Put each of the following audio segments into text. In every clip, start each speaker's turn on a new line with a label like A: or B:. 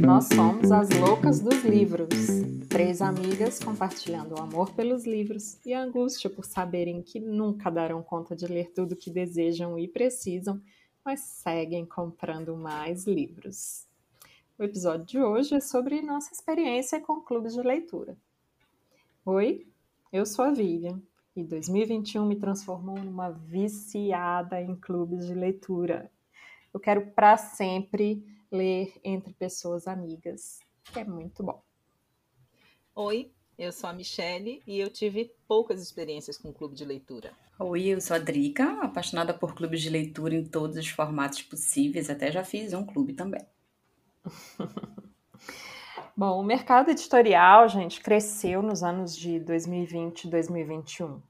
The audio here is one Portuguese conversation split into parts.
A: Nós somos as loucas dos livros. Três amigas compartilhando o amor pelos livros e a angústia por saberem que nunca darão conta de ler tudo que desejam e precisam, mas seguem comprando mais livros. O episódio de hoje é sobre nossa experiência com clubes de leitura. Oi, eu sou a Vivian e 2021 me transformou numa viciada em clubes de leitura. Eu quero para sempre ler entre pessoas amigas, que é muito bom.
B: Oi, eu sou a Michele e eu tive poucas experiências com clube de leitura.
C: Oi, eu sou a Drica, apaixonada por clubes de leitura em todos os formatos possíveis, até já fiz um clube também.
A: Bom, o mercado editorial, gente, cresceu nos anos de 2020 e 2021.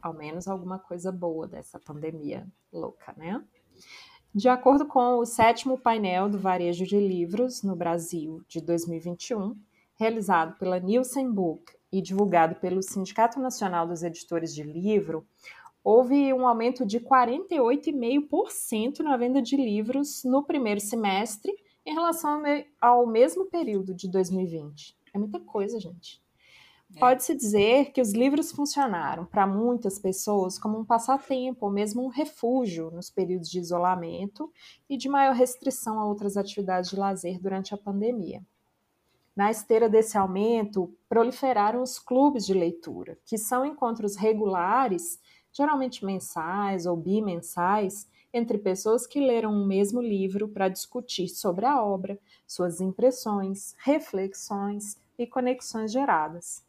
A: Ao menos alguma coisa boa dessa pandemia louca, né? De acordo com o sétimo painel do varejo de livros no Brasil de 2021, realizado pela Nielsen Book e divulgado pelo Sindicato Nacional dos Editores de Livro, houve um aumento de 48,5% na venda de livros no primeiro semestre em relação ao mesmo período de 2020. É muita coisa, gente. É. Pode-se dizer que os livros funcionaram para muitas pessoas como um passatempo ou mesmo um refúgio nos períodos de isolamento e de maior restrição a outras atividades de lazer durante a pandemia. Na esteira desse aumento, proliferaram os clubes de leitura, que são encontros regulares, geralmente mensais ou bimensais, entre pessoas que leram o mesmo livro para discutir sobre a obra, suas impressões, reflexões e conexões geradas.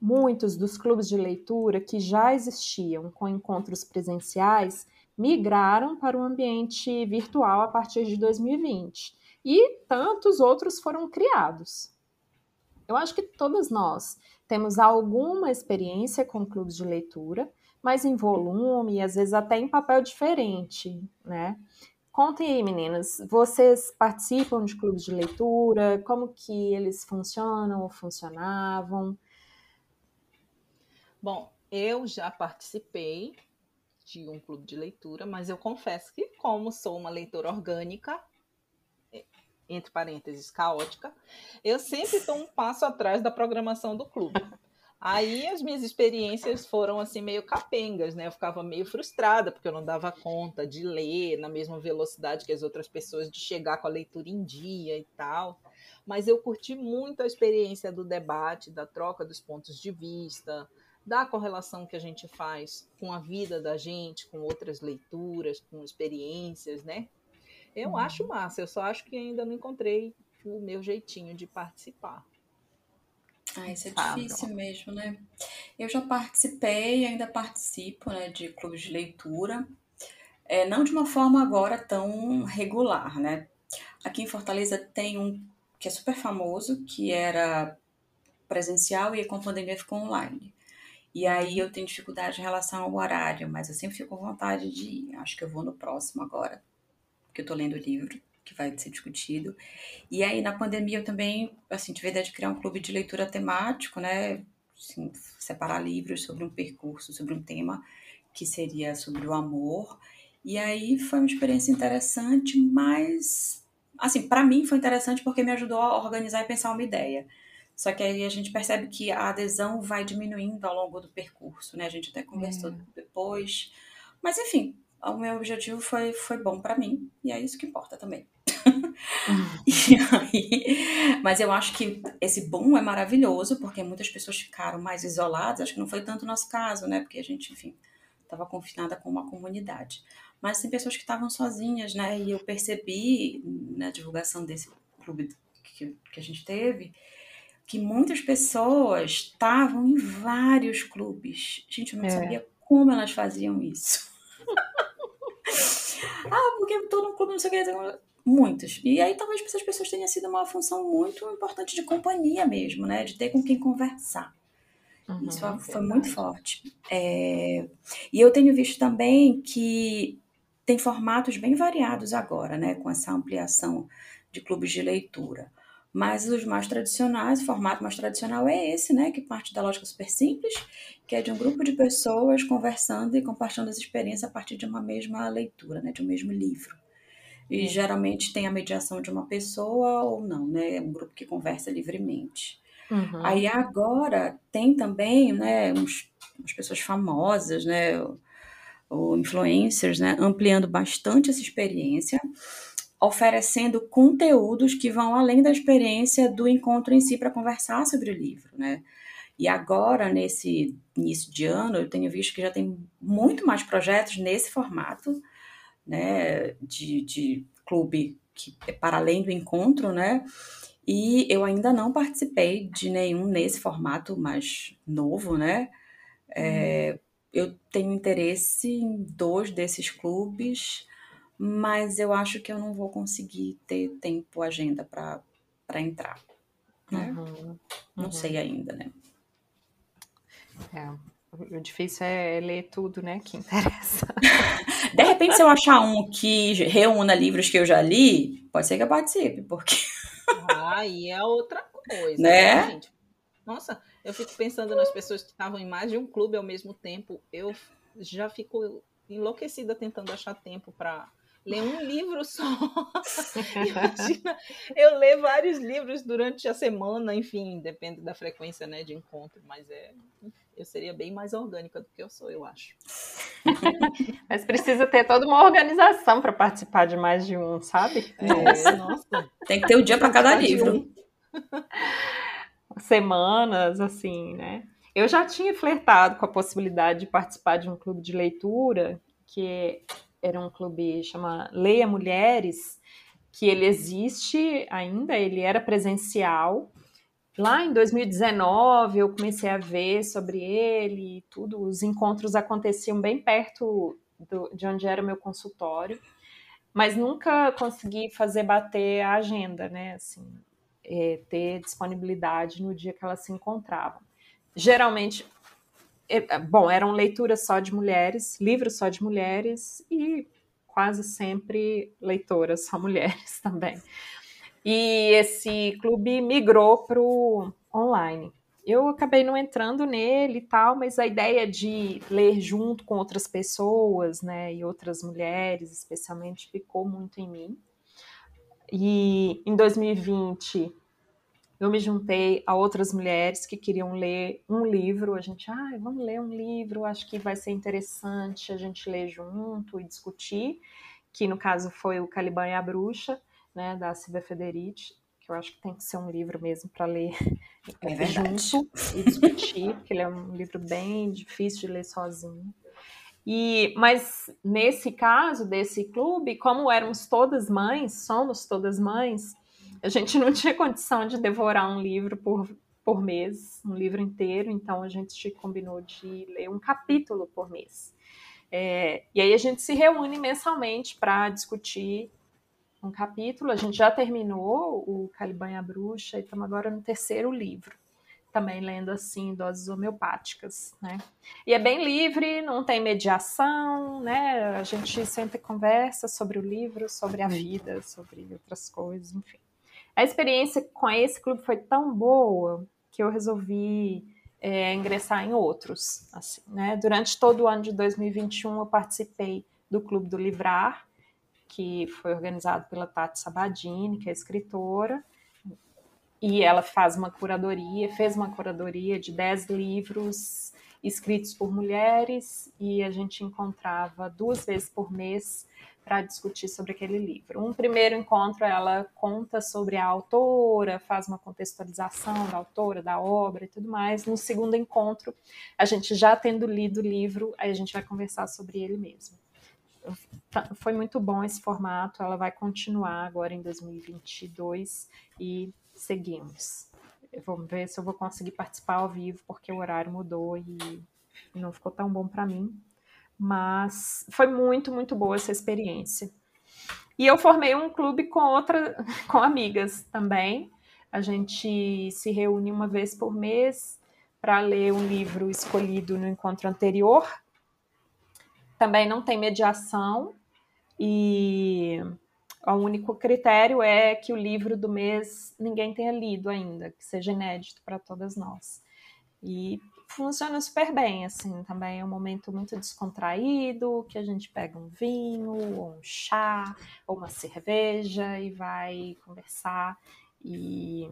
A: Muitos dos clubes de leitura que já existiam com encontros presenciais migraram para o ambiente virtual a partir de 2020 e tantos outros foram criados. Eu acho que todas nós temos alguma experiência com clubes de leitura mas em volume e às vezes até em papel diferente, né? Contem aí, meninas, vocês participam de clubes de leitura? Como que eles funcionam ou funcionavam?
B: Bom, eu já participei de um clube de leitura, mas eu confesso que, como sou uma leitora orgânica, entre parênteses, caótica, eu sempre estou um passo atrás da programação do clube. Aí as minhas experiências foram assim meio capengas, né? Eu ficava meio frustrada porque eu não dava conta de ler na mesma velocidade que as outras pessoas, de chegar com a leitura em dia e tal. Mas eu curti muito a experiência do debate, da troca dos pontos de vista, da correlação que a gente faz com a vida da gente, com outras leituras, com experiências, né? Eu uhum. acho massa, eu só acho que ainda não encontrei o meu jeitinho de participar.
C: Ah, isso é difícil mesmo, né? Eu já participei e ainda participo né, de clubes de leitura, é, não de uma forma agora tão regular, né? Aqui em Fortaleza tem um que é super famoso, que era presencial e com a pandemia ficou online. E aí eu tenho dificuldade em relação ao horário, mas eu sempre fico com vontade de ir. Acho que eu vou no próximo agora, porque eu tô lendo o livro que vai ser discutido. E aí, na pandemia, eu também, assim, tive a ideia de criar um clube de leitura temático, né? Assim, separar livros sobre um percurso, sobre um tema que seria sobre o amor. E aí foi uma experiência interessante, mas, assim, para mim foi interessante porque me ajudou a organizar e pensar uma ideia. Só que aí a gente percebe que a adesão vai diminuindo ao longo do percurso, né? A gente até conversou é. depois. Mas, enfim, o meu objetivo foi, foi bom para mim e é isso que importa também. aí, mas eu acho que esse boom é maravilhoso, porque muitas pessoas ficaram mais isoladas. Acho que não foi tanto o nosso caso, né? Porque a gente, enfim, estava confinada com uma comunidade. Mas tem pessoas que estavam sozinhas, né? E eu percebi na divulgação desse clube que, que a gente teve que muitas pessoas estavam em vários clubes. Gente, eu não é. sabia como elas faziam isso. ah, porque todo um clube não sei o que. Muitos. E aí talvez essas pessoas tenha sido uma função muito importante de companhia mesmo, né? De ter com quem conversar. Uhum, Isso foi, foi muito forte. É... E eu tenho visto também que tem formatos bem variados agora, né? Com essa ampliação de clubes de leitura. Mas os mais tradicionais, o formato mais tradicional é esse, né? Que parte da lógica super simples, que é de um grupo de pessoas conversando e compartilhando as experiências a partir de uma mesma leitura, né? De um mesmo livro. E é. geralmente tem a mediação de uma pessoa ou não, né? É um grupo que conversa livremente. Uhum. Aí agora tem também, né, uns, umas pessoas famosas, né, ou influencers, né, ampliando bastante essa experiência, oferecendo conteúdos que vão além da experiência do encontro em si para conversar sobre o livro, né? E agora, nesse início de ano, eu tenho visto que já tem muito mais projetos nesse formato, né, de, de clube que é para além do encontro, né? E eu ainda não participei de nenhum nesse formato mais novo, né? É, uhum. eu tenho interesse em dois desses clubes, mas eu acho que eu não vou conseguir ter tempo, agenda para entrar. Né? Uhum. Não uhum. sei ainda, né?
A: É, o difícil é ler tudo, né? Que interessa.
C: De repente, se eu achar um que reúna livros que eu já li, pode ser que eu participe, porque.
B: Aí é outra coisa, né? né? Nossa, eu fico pensando nas pessoas que estavam em mais de um clube ao mesmo tempo. Eu já fico enlouquecida tentando achar tempo para ler um livro só. Imagina, eu ler vários livros durante a semana, enfim, depende da frequência né, de encontro, mas é, eu seria bem mais orgânica do que eu sou, eu acho.
A: Mas precisa ter toda uma organização para participar de mais de um, sabe?
C: É, nossa. Tem que ter o um dia para cada livro.
A: Semanas, assim, né? Eu já tinha flertado com a possibilidade de participar de um clube de leitura, que era um clube chama Leia Mulheres, que ele existe ainda, ele era presencial, Lá em 2019 eu comecei a ver sobre ele e tudo. Os encontros aconteciam bem perto do, de onde era o meu consultório, mas nunca consegui fazer bater a agenda, né? Assim, é, ter disponibilidade no dia que elas se encontravam. Geralmente, bom, eram leituras só de mulheres, livros só de mulheres e quase sempre leitoras só mulheres também. E esse clube migrou para o online. Eu acabei não entrando nele e tal, mas a ideia de ler junto com outras pessoas, né, e outras mulheres, especialmente, ficou muito em mim. E em 2020 eu me juntei a outras mulheres que queriam ler um livro. A gente, ah, vamos ler um livro, acho que vai ser interessante a gente ler junto e discutir. Que no caso foi o Caliban e a Bruxa né, da Silvia Federici, que eu acho que tem que ser um livro mesmo para ler
C: é junto
A: e discutir, porque ele é um livro bem difícil de ler sozinho. E, mas nesse caso desse clube, como éramos todas mães, somos todas mães, a gente não tinha condição de devorar um livro por, por mês, um livro inteiro, então a gente combinou de ler um capítulo por mês. É, e aí a gente se reúne mensalmente para discutir um capítulo. A gente já terminou o Caliban e a Bruxa e estamos agora no terceiro livro. Também lendo assim doses homeopáticas, né? E é bem livre, não tem mediação, né? A gente sempre conversa sobre o livro, sobre a vida, sobre outras coisas, enfim. A experiência com esse clube foi tão boa que eu resolvi é, ingressar em outros. Assim, né? Durante todo o ano de 2021 eu participei do Clube do Livrar, que foi organizado pela Tati Sabadini, que é escritora, e ela faz uma curadoria, fez uma curadoria de 10 livros escritos por mulheres, e a gente encontrava duas vezes por mês para discutir sobre aquele livro. Um primeiro encontro, ela conta sobre a autora, faz uma contextualização da autora, da obra e tudo mais. No segundo encontro, a gente já tendo lido o livro, aí a gente vai conversar sobre ele mesmo. Tá, foi muito bom esse formato, ela vai continuar agora em 2022 e seguimos. Vamos ver se eu vou conseguir participar ao vivo, porque o horário mudou e não ficou tão bom para mim. Mas foi muito, muito boa essa experiência. E eu formei um clube com outra, com amigas também. A gente se reúne uma vez por mês para ler um livro escolhido no encontro anterior também não tem mediação e o único critério é que o livro do mês ninguém tenha lido ainda, que seja inédito para todas nós. E funciona super bem, assim, também é um momento muito descontraído, que a gente pega um vinho, ou um chá, ou uma cerveja e vai conversar e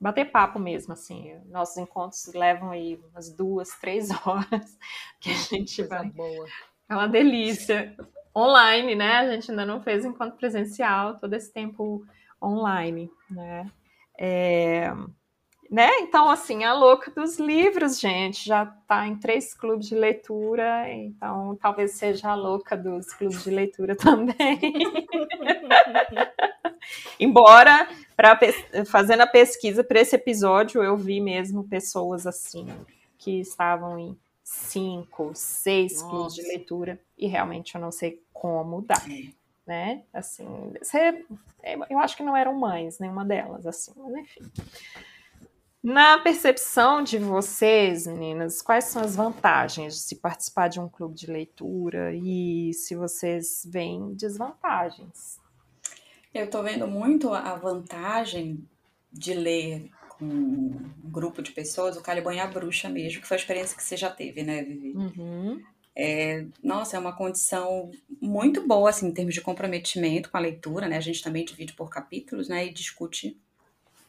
A: bater papo mesmo, assim. Nossos encontros levam aí umas duas, três horas que a gente Coisa vai. Boa. É uma delícia. Online, né? A gente ainda não fez encontro presencial, todo esse tempo online, né? É né? Então, assim, a louca dos livros, gente, já está em três clubes de leitura, então talvez seja a louca dos clubes de leitura também. Embora, pra, fazendo a pesquisa para esse episódio, eu vi mesmo pessoas assim, que estavam em cinco, seis Nossa. clubes de leitura, e realmente eu não sei como dá. É. Né? Assim, você, eu acho que não eram mães, nenhuma delas, assim, mas enfim. Na percepção de vocês, meninas, quais são as vantagens de se participar de um clube de leitura e se vocês veem desvantagens?
C: Eu estou vendo muito a vantagem de ler com um grupo de pessoas, o Caliban e a Bruxa mesmo, que foi a experiência que você já teve, né, Vivi? Uhum. É, nossa, é uma condição muito boa, assim, em termos de comprometimento com a leitura, né? A gente também divide por capítulos, né? E discute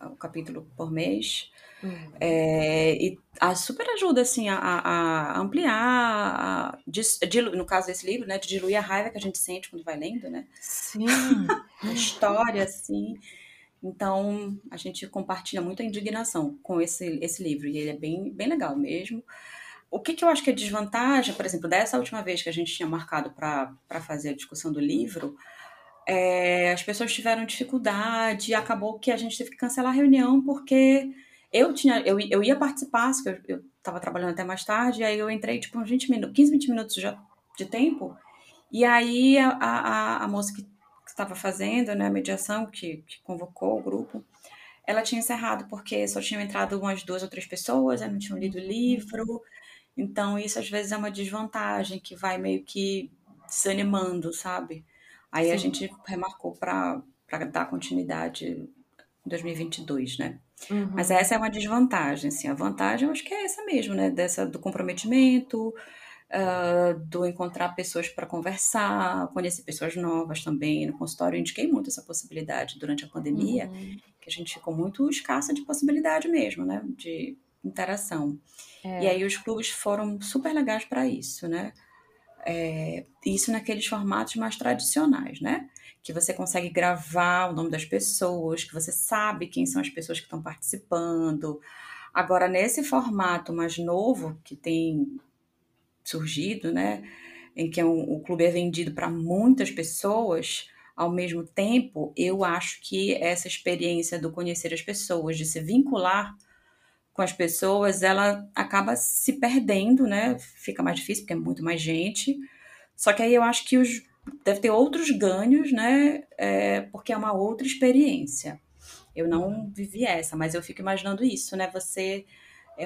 C: o capítulo por mês. Uhum. É, e a super ajuda assim a, a ampliar, a, dilu, no caso desse livro, né, de diluir a raiva que a gente sente quando vai lendo, né?
A: Sim.
C: a história, assim. Então a gente compartilha muito a indignação com esse, esse livro e ele é bem, bem legal mesmo. O que, que eu acho que é desvantagem, por exemplo, dessa última vez que a gente tinha marcado para fazer a discussão do livro, é, as pessoas tiveram dificuldade acabou que a gente teve que cancelar a reunião porque eu tinha, eu, eu ia participar, porque eu, estava trabalhando até mais tarde, e aí eu entrei, tipo, uns 20 minutos, 15, 20 minutos já de tempo, e aí a, a, a moça que estava fazendo, né, a mediação, que, que convocou o grupo, ela tinha encerrado, porque só tinham entrado umas duas ou três pessoas, não tinham lido o livro, então isso às vezes é uma desvantagem, que vai meio que desanimando, sabe? Aí Sim. a gente remarcou para dar continuidade em 2022, né? Uhum. Mas essa é uma desvantagem, assim. A vantagem, eu acho que é essa mesmo, né? Dessa, do comprometimento, uh, do encontrar pessoas para conversar, conhecer pessoas novas também. No consultório eu indiquei muito essa possibilidade durante a pandemia, uhum. que a gente ficou muito escassa de possibilidade mesmo, né? De interação. É. E aí os clubes foram super legais para isso, né? É, isso naqueles formatos mais tradicionais, né? que você consegue gravar o nome das pessoas, que você sabe quem são as pessoas que estão participando. Agora, nesse formato mais novo que tem surgido, né, em que é um, o clube é vendido para muitas pessoas ao mesmo tempo, eu acho que essa experiência do conhecer as pessoas, de se vincular com as pessoas, ela acaba se perdendo, né? Fica mais difícil porque é muito mais gente. Só que aí eu acho que os deve ter outros ganhos, né? É, porque é uma outra experiência. Eu não vivi essa, mas eu fico imaginando isso, né? Você. É,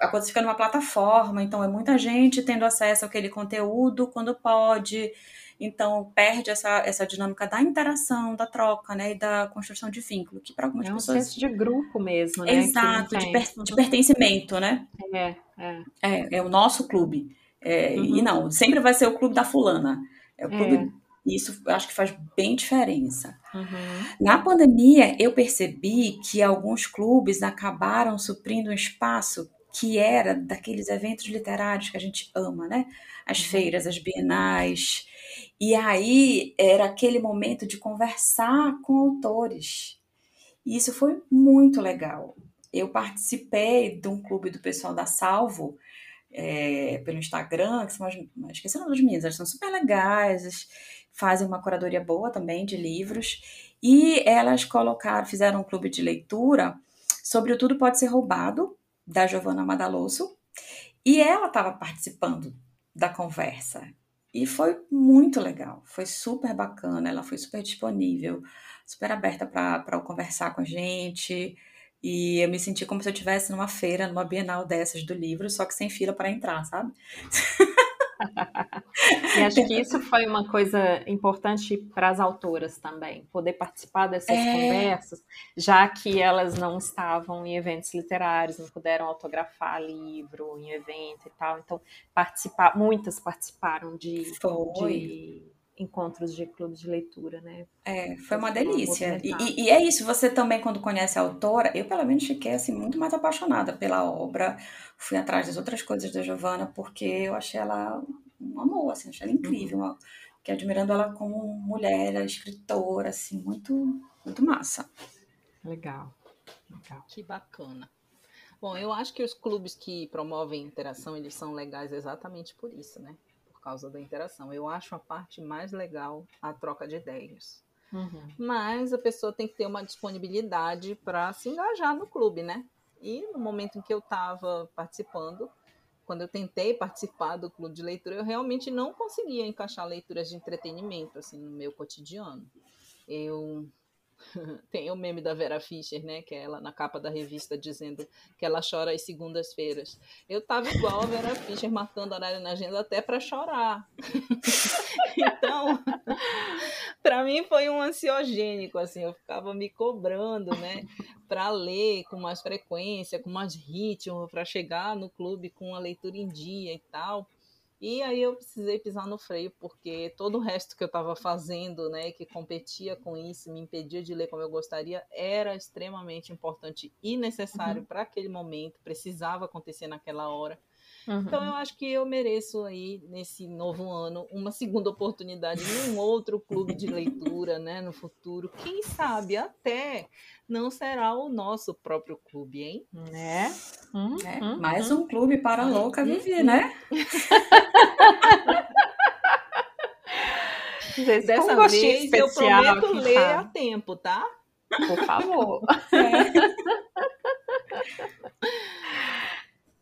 C: a coisa fica numa plataforma, então é muita gente tendo acesso àquele conteúdo quando pode. Então perde essa, essa dinâmica da interação, da troca, né? E da construção de vínculo, que para algumas
A: é um
C: pessoas.
A: senso de grupo mesmo, né?
C: Exato, de, per, de pertencimento, né?
A: É, é.
C: É, é o nosso clube. É, uhum. E não, sempre vai ser o clube da fulana. É o clube. É. Isso acho que faz bem diferença. Uhum. Na pandemia, eu percebi que alguns clubes acabaram suprindo um espaço que era daqueles eventos literários que a gente ama, né? As uhum. feiras, as bienais. E aí era aquele momento de conversar com autores. E isso foi muito legal. Eu participei de um clube do pessoal da Salvo, é, pelo Instagram, que são as, esqueci o nome das meninas, elas são super legais, fazem uma curadoria boa também de livros, e elas colocaram, fizeram um clube de leitura sobre o Tudo Pode Ser Roubado, da Giovanna Madaloso, e ela estava participando da conversa. E foi muito legal, foi super bacana, ela foi super disponível, super aberta para conversar com a gente. E eu me senti como se eu estivesse numa feira, numa bienal dessas do livro, só que sem fila para entrar, sabe?
A: e acho que isso foi uma coisa importante para as autoras também, poder participar dessas é... conversas, já que elas não estavam em eventos literários, não puderam autografar livro em evento e tal. Então, participar, muitas participaram de, de encontros de clubes de leitura, né?
C: É, foi uma delícia. E, e, é isso, você também, quando conhece a autora, eu pelo menos fiquei assim, muito mais apaixonada pela obra, fui atrás das outras coisas da Giovanna, porque eu achei ela um amor, assim, achei ela incrível, uhum. fiquei admirando ela como mulher, escritora, assim, muito, muito massa.
A: Legal. Legal.
B: Que bacana. Bom, eu acho que os clubes que promovem interação, eles são legais exatamente por isso, né? Por causa da interação. Eu acho a parte mais legal a troca de ideias. Uhum. Mas a pessoa tem que ter uma disponibilidade para se engajar no clube, né? E no momento em que eu estava participando, quando eu tentei participar do clube de leitura, eu realmente não conseguia encaixar leituras de entretenimento assim no meu cotidiano. Eu Tem o meme da Vera Fischer, né? Que é ela na capa da revista dizendo que ela chora às segundas-feiras. Eu tava igual a Vera Fischer, marcando horário na agenda até para chorar. então, para mim foi um ansiogênico, assim, eu ficava me cobrando, né? Para ler com mais frequência, com mais ritmo, para chegar no clube com a leitura em dia e tal. E aí eu precisei pisar no freio, porque todo o resto que eu estava fazendo, né, que competia com isso, me impedia de ler como eu gostaria, era extremamente importante e necessário uhum. para aquele momento, precisava acontecer naquela hora. Uhum. Então eu acho que eu mereço aí nesse novo ano uma segunda oportunidade em um outro clube de leitura, né, no futuro. Quem sabe até não será o nosso próprio clube, hein?
C: Né? Hum, é, hum, mais hum. um clube para a louca Vivi, né?
B: Dessa um vez especial, eu prometo ler a tempo, tá?
A: Por favor. É.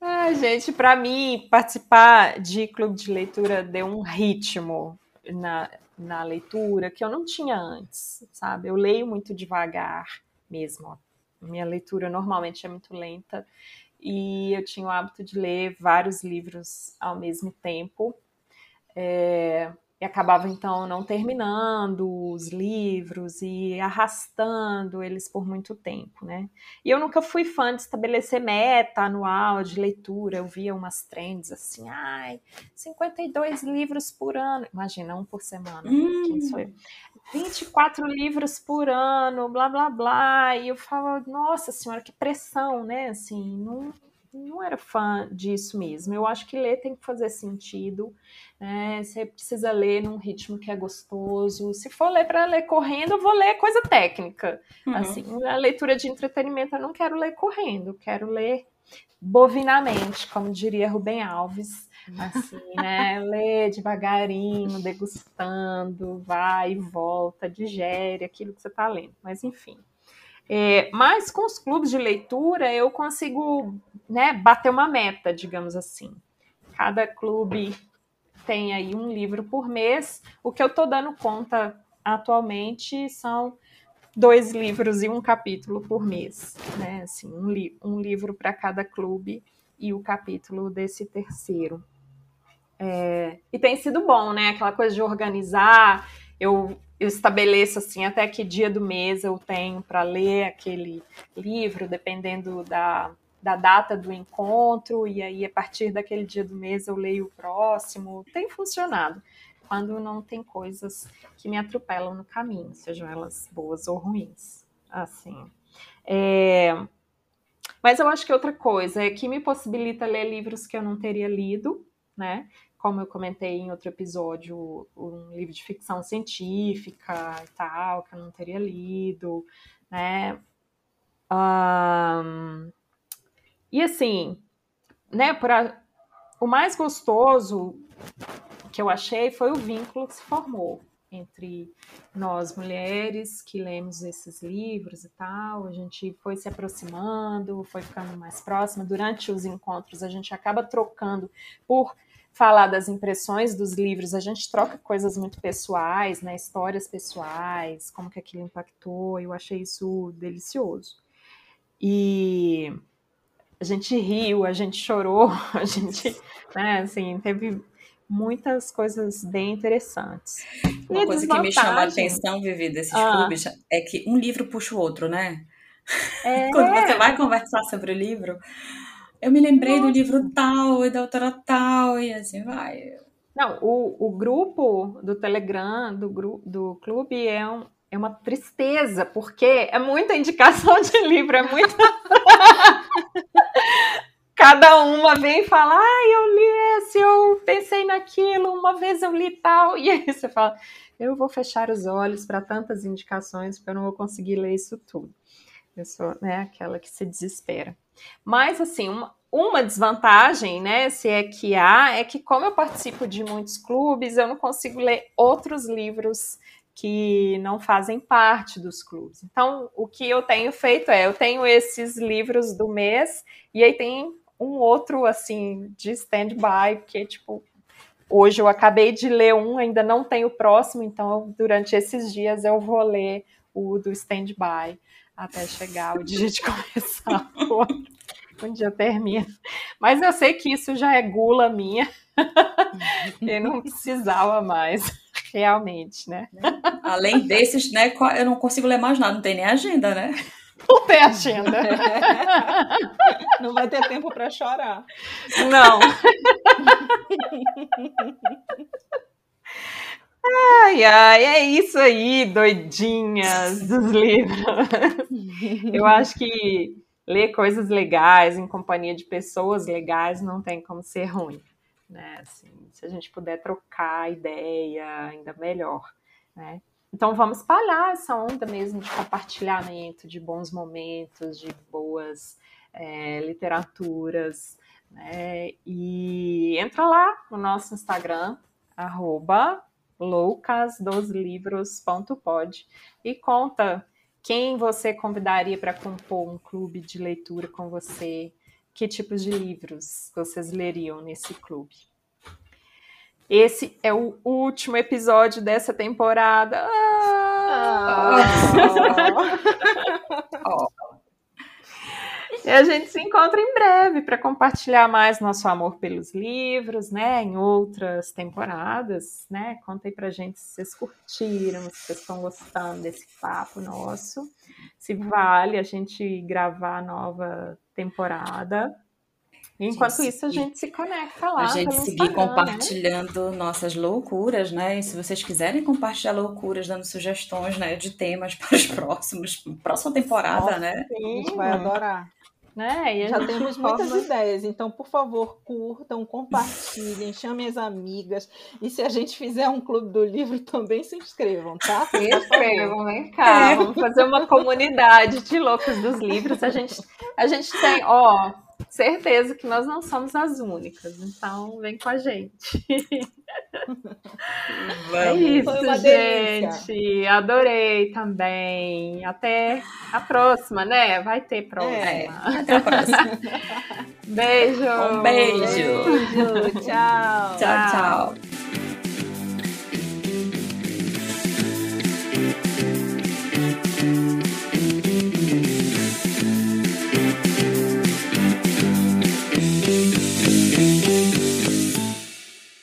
A: Ai, gente, para mim, participar de clube de leitura deu um ritmo na, na leitura que eu não tinha antes, sabe? Eu leio muito devagar mesmo. Minha leitura normalmente é muito lenta e eu tinha o hábito de ler vários livros ao mesmo tempo. É, e acabava então não terminando os livros e arrastando eles por muito tempo, né? E eu nunca fui fã de estabelecer meta anual de leitura. Eu via umas trends assim, ai, 52 livros por ano. Imagina, um por semana. Hum. Quem sou eu? 24 livros por ano, blá blá blá. E eu falava, nossa senhora, que pressão, né? Assim, não, não era fã disso mesmo. Eu acho que ler tem que fazer sentido. Né? Você precisa ler num ritmo que é gostoso. Se for ler para ler correndo, eu vou ler coisa técnica. Uhum. Assim, a leitura de entretenimento eu não quero ler correndo, quero ler bovinamente, como diria Rubem Alves. Assim, né? Lê devagarinho, degustando, vai e volta, digere aquilo que você está lendo. Mas enfim. É, mas com os clubes de leitura eu consigo né, bater uma meta, digamos assim. Cada clube tem aí um livro por mês. O que eu estou dando conta atualmente são dois livros e um capítulo por mês, né? Assim, um, li um livro para cada clube e o capítulo desse terceiro. É, e tem sido bom, né? Aquela coisa de organizar. Eu, eu estabeleço assim até que dia do mês eu tenho para ler aquele livro, dependendo da, da data do encontro, e aí a partir daquele dia do mês eu leio o próximo. Tem funcionado quando não tem coisas que me atropelam no caminho, sejam elas boas ou ruins. Assim. É... Mas eu acho que outra coisa é que me possibilita ler livros que eu não teria lido, né? Como eu comentei em outro episódio, um livro de ficção científica e tal, que eu não teria lido, né? Um, e assim, né, pra, o mais gostoso que eu achei foi o vínculo que se formou entre nós mulheres que lemos esses livros e tal, a gente foi se aproximando, foi ficando mais próxima. Durante os encontros, a gente acaba trocando por falar das impressões dos livros, a gente troca coisas muito pessoais, né, histórias pessoais, como que aquilo impactou, eu achei isso delicioso. E a gente riu, a gente chorou, a gente, né, assim, teve muitas coisas bem interessantes.
C: Uma e coisa que me chama a atenção, Vivi, desses ah. clubes, é que um livro puxa o outro, né? É. Quando você vai conversar sobre o livro, eu me lembrei Nossa. do livro tal e da autora tal, e assim vai.
A: Não, o, o grupo do Telegram, do, gru, do clube, é, um, é uma tristeza, porque é muita indicação de livro, é muita. Cada uma vem e fala, ai, eu li esse, eu pensei naquilo, uma vez eu li tal, e aí você fala, eu vou fechar os olhos para tantas indicações, porque eu não vou conseguir ler isso tudo. Eu sou né, aquela que se desespera. Mas, assim, uma, uma desvantagem, né, se é que há, é que como eu participo de muitos clubes, eu não consigo ler outros livros que não fazem parte dos clubes. Então, o que eu tenho feito é, eu tenho esses livros do mês e aí tem um outro assim de stand-by, que tipo hoje eu acabei de ler um, ainda não tenho o próximo, então durante esses dias eu vou ler o do stand-by até chegar o dia de começar um dia termina. Mas eu sei que isso já é gula minha. eu não precisava mais, realmente, né?
C: Além desses, né, eu não consigo ler mais nada, não tem nem agenda, né?
A: Não tem agenda.
B: Não vai ter tempo para chorar.
A: Não. Ai, ai, é isso aí, doidinhas dos livros. Eu acho que ler coisas legais em companhia de pessoas legais não tem como ser ruim, né? Assim, se a gente puder trocar ideia, ainda melhor, né? Então vamos espalhar essa onda mesmo de compartilhamento, de bons momentos, de boas é, literaturas, né? E entra lá no nosso Instagram, arroba loucasdoslivros.pod e conta quem você convidaria para compor um clube de leitura com você, que tipos de livros vocês leriam nesse clube. Esse é o último episódio dessa temporada. Ah! Oh. E a gente se encontra em breve para compartilhar mais nosso amor pelos livros, né? Em outras temporadas, né? Conta aí pra gente se vocês curtiram, se vocês estão gostando desse papo nosso. Se vale a gente gravar a nova temporada. Enquanto isso, a gente se conecta lá.
C: A gente seguir né? compartilhando né? nossas loucuras, né? E se vocês quiserem compartilhar loucuras, dando sugestões né, de temas para os próximos, próxima temporada, Nossa, né?
B: Sim. A gente vai adorar. Né? Já temos muitas ideias, então, por favor, curtam, compartilhem, chamem as amigas. E se a gente fizer um clube do livro, também se inscrevam, tá?
A: Se inscrevam, vem cá. É. Vamos fazer uma comunidade de loucos dos livros. A gente, a gente tem, ó, certeza que nós não somos as únicas. Então, vem com a gente. É isso, gente. Adorei também. Até a próxima, né? Vai ter próxima. É,
C: até a próxima.
A: beijo.
C: Um beijo.
B: beijo. Tchau.
C: Tchau, tchau.